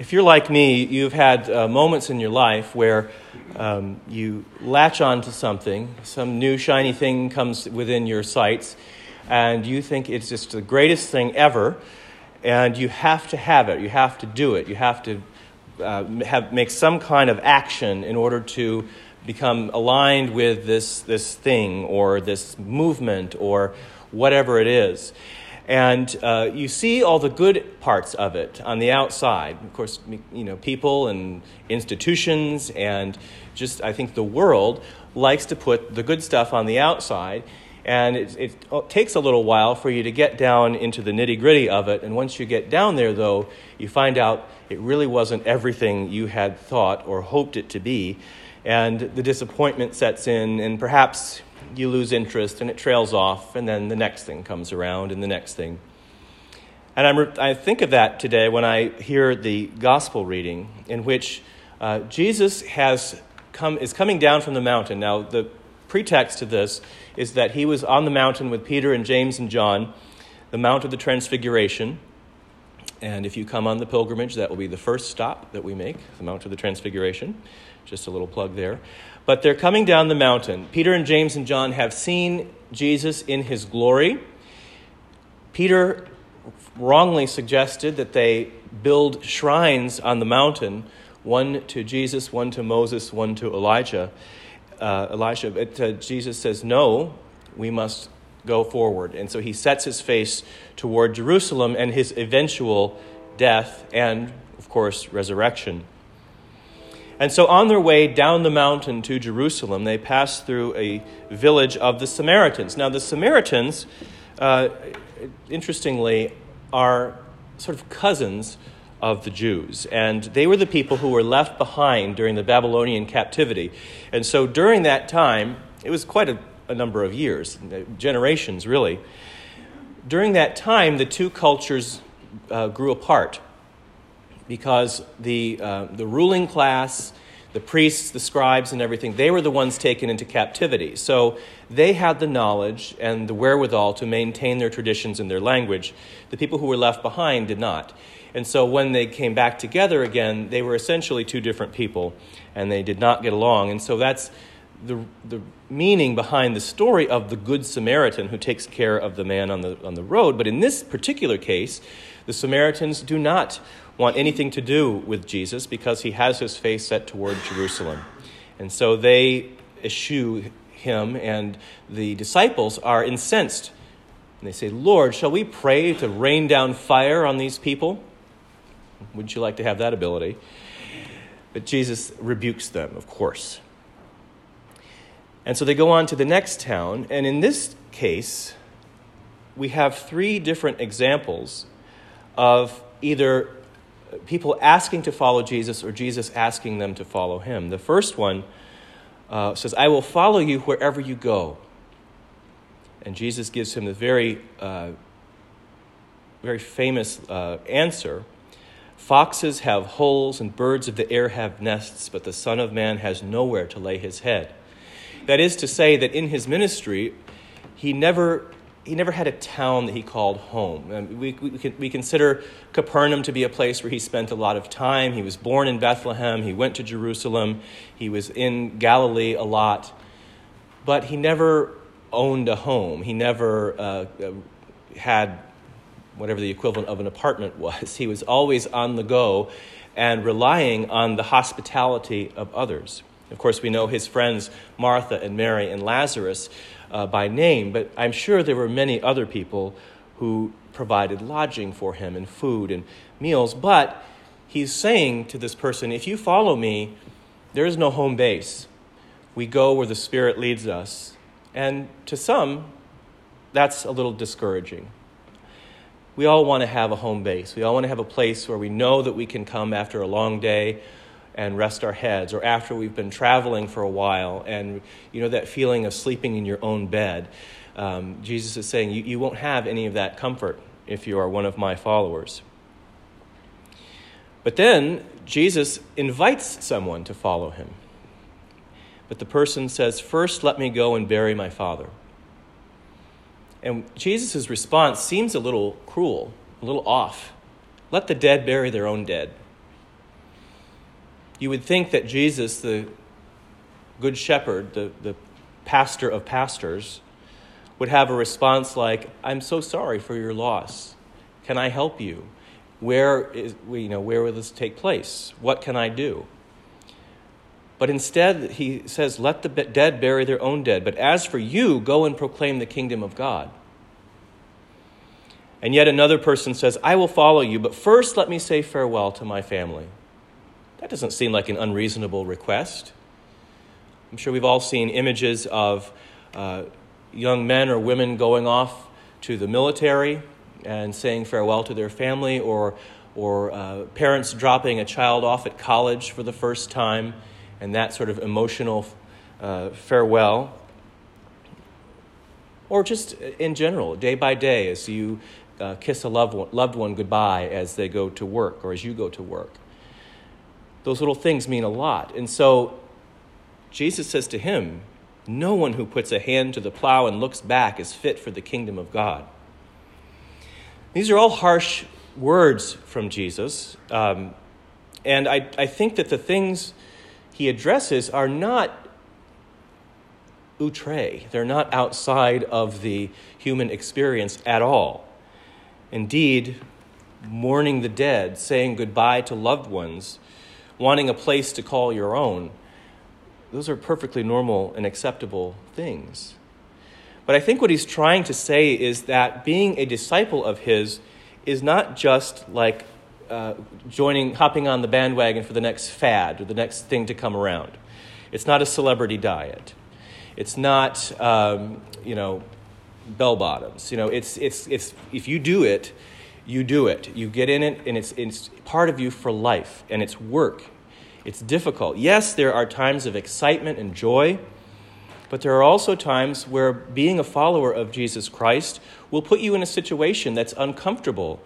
If you're like me, you've had uh, moments in your life where um, you latch onto something, some new shiny thing comes within your sights, and you think it's just the greatest thing ever, and you have to have it, you have to do it, you have to uh, have, make some kind of action in order to become aligned with this, this thing or this movement or whatever it is. And uh, you see all the good parts of it on the outside. Of course, you know, people and institutions and just, I think, the world likes to put the good stuff on the outside. And it, it takes a little while for you to get down into the nitty gritty of it. And once you get down there, though, you find out it really wasn't everything you had thought or hoped it to be. And the disappointment sets in, and perhaps you lose interest and it trails off, and then the next thing comes around and the next thing. And I'm, i think of that today when I hear the gospel reading in which uh, Jesus has come, is coming down from the mountain. Now, the pretext to this is that he was on the mountain with Peter and James and John, the Mount of the Transfiguration. And if you come on the pilgrimage, that will be the first stop that we make, the Mount of the Transfiguration. Just a little plug there. But they're coming down the mountain. Peter and James and John have seen Jesus in his glory. Peter wrongly suggested that they build shrines on the mountain one to Jesus, one to Moses, one to Elijah. Uh, Elijah, but uh, Jesus says, No, we must go forward. And so he sets his face toward Jerusalem and his eventual death and, of course, resurrection. And so, on their way down the mountain to Jerusalem, they pass through a village of the Samaritans. Now, the Samaritans, uh, interestingly, are sort of cousins of the Jews. And they were the people who were left behind during the Babylonian captivity. And so, during that time, it was quite a, a number of years, generations really. During that time, the two cultures uh, grew apart because the, uh, the ruling class, the priests, the scribes, and everything, they were the ones taken into captivity. So they had the knowledge and the wherewithal to maintain their traditions and their language. The people who were left behind did not. And so when they came back together again, they were essentially two different people, and they did not get along. And so that's the, the meaning behind the story of the Good Samaritan who takes care of the man on the, on the road. But in this particular case, the Samaritans do not want anything to do with Jesus because he has his face set toward Jerusalem. And so they eschew him, and the disciples are incensed. And they say, Lord, shall we pray to rain down fire on these people? Would you like to have that ability? But Jesus rebukes them, of course. And so they go on to the next town, and in this case, we have three different examples of either people asking to follow Jesus or Jesus asking them to follow him. The first one uh, says, I will follow you wherever you go. And Jesus gives him the very, uh, very famous uh, answer Foxes have holes and birds of the air have nests, but the Son of Man has nowhere to lay his head. That is to say, that in his ministry, he never he never had a town that he called home. We, we, we, consider Capernaum to be a place where he spent a lot of time. He was born in Bethlehem, he went to Jerusalem, he was in Galilee a lot, but he never owned a home. He never uh, uh had whatever the equivalent of an apartment was. He was always on the go and relying on the hospitality of others. Of course, we know his friends Martha and Mary and Lazarus uh, by name, but I'm sure there were many other people who provided lodging for him and food and meals. But he's saying to this person, if you follow me, there is no home base. We go where the Spirit leads us. And to some, that's a little discouraging. We all want to have a home base. We all want to have a place where we know that we can come after a long day and rest our heads, or after we've been traveling for a while, and you know that feeling of sleeping in your own bed. Um, Jesus is saying you, you won't have any of that comfort if you are one of my followers. But then Jesus invites someone to follow him. But the person says, First, let me go and bury my father. And Jesus' response seems a little cruel, a little off. Let the dead bury their own dead. You would think that Jesus, the good shepherd, the, the pastor of pastors, would have a response like, I'm so sorry for your loss. Can I help you? Where, is, you know, where will this take place? What can I do? But instead, he says, Let the dead bury their own dead. But as for you, go and proclaim the kingdom of God. And yet another person says, I will follow you, but first let me say farewell to my family. That doesn't seem like an unreasonable request. I'm sure we've all seen images of uh, young men or women going off to the military and saying farewell to their family, or, or uh, parents dropping a child off at college for the first time, and that sort of emotional uh, farewell. Or just in general, day by day, as you uh, kiss a loved one, loved one goodbye as they go to work or as you go to work. Those little things mean a lot. And so Jesus says to him, No one who puts a hand to the plow and looks back is fit for the kingdom of God. These are all harsh words from Jesus. Um, and I, I think that the things he addresses are not outre, they're not outside of the human experience at all. Indeed, mourning the dead, saying goodbye to loved ones, wanting a place to call your own, those are perfectly normal and acceptable things. But I think what he's trying to say is that being a disciple of his is not just like uh, joining, hopping on the bandwagon for the next fad or the next thing to come around. It's not a celebrity diet. It's not, um, you know, bell bottoms. You know, it's, it's, it's, if you do it, you do it. You get in it, and it's, it's part of you for life, and it's work. It's difficult. Yes, there are times of excitement and joy, but there are also times where being a follower of Jesus Christ will put you in a situation that's uncomfortable.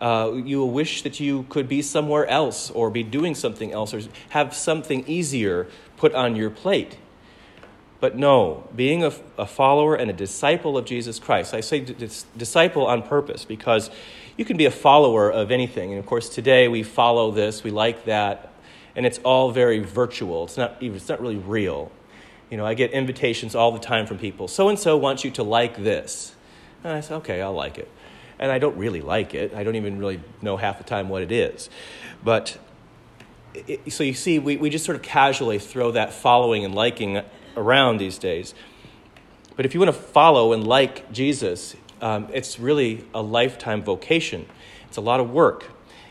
Uh, you will wish that you could be somewhere else or be doing something else or have something easier put on your plate. But no, being a, a, follower and a disciple of Jesus Christ, I say dis- disciple on purpose because you can be a follower of anything. And of course, today we follow this, we like that, and it's all very virtual. It's not, even, it's not really real. You know, I get invitations all the time from people. So and so wants you to like this. And I say, okay, I'll like it. And I don't really like it. I don't even really know half the time what it is. But it, so you see, we, we just sort of casually throw that following and liking around these days. But if you want to follow and like Jesus, um, it's really a lifetime vocation. It's a lot of work.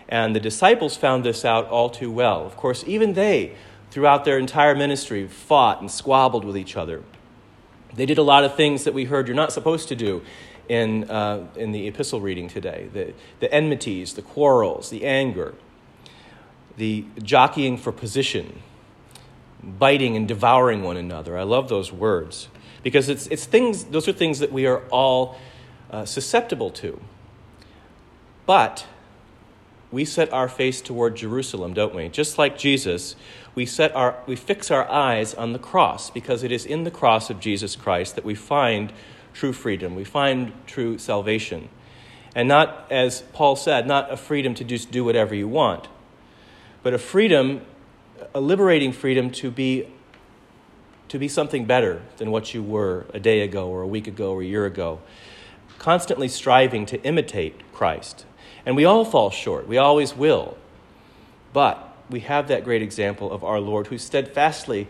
And the disciples found this out all too well. Of course, even they, throughout their entire ministry, fought and squabbled with each other. They did a lot of things that we heard you're not supposed to do in, uh, in the epistle reading today the, the enmities, the quarrels, the anger, the jockeying for position, biting and devouring one another. I love those words because it's, it's things, those are things that we are all uh, susceptible to. But we set our face toward Jerusalem, don't we? Just like Jesus, we, set our, we fix our eyes on the cross because it is in the cross of Jesus Christ that we find true freedom, we find true salvation. And not, as Paul said, not a freedom to just do whatever you want, but a freedom a liberating freedom to be to be something better than what you were a day ago or a week ago or a year ago constantly striving to imitate Christ. And we all fall short. We always will. But we have that great example of our Lord who steadfastly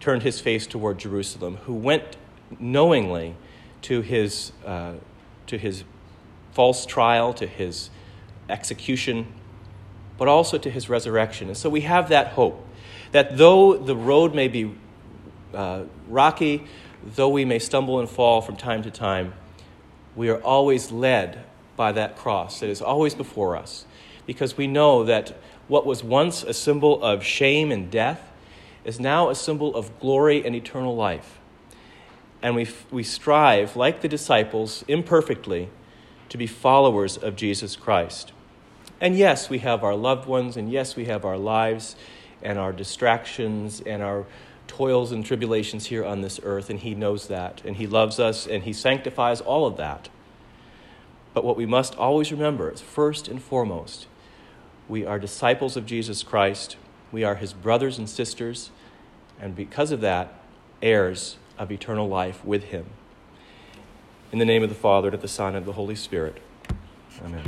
turned his face toward Jerusalem who went knowingly to his uh, to his false trial to his execution but also to his resurrection. And so we have that hope that though the road may be uh, rocky, though we may stumble and fall from time to time, we are always led by that cross that is always before us because we know that what was once a symbol of shame and death is now a symbol of glory and eternal life. And we, we strive, like the disciples, imperfectly, to be followers of Jesus Christ. And yes, we have our loved ones, and yes, we have our lives and our distractions and our toils and tribulations here on this earth, and He knows that, and He loves us, and He sanctifies all of that. But what we must always remember is first and foremost, we are disciples of Jesus Christ, We are his brothers and sisters, and because of that, heirs of eternal life with him. In the name of the Father, and of the Son, and of the Holy Spirit.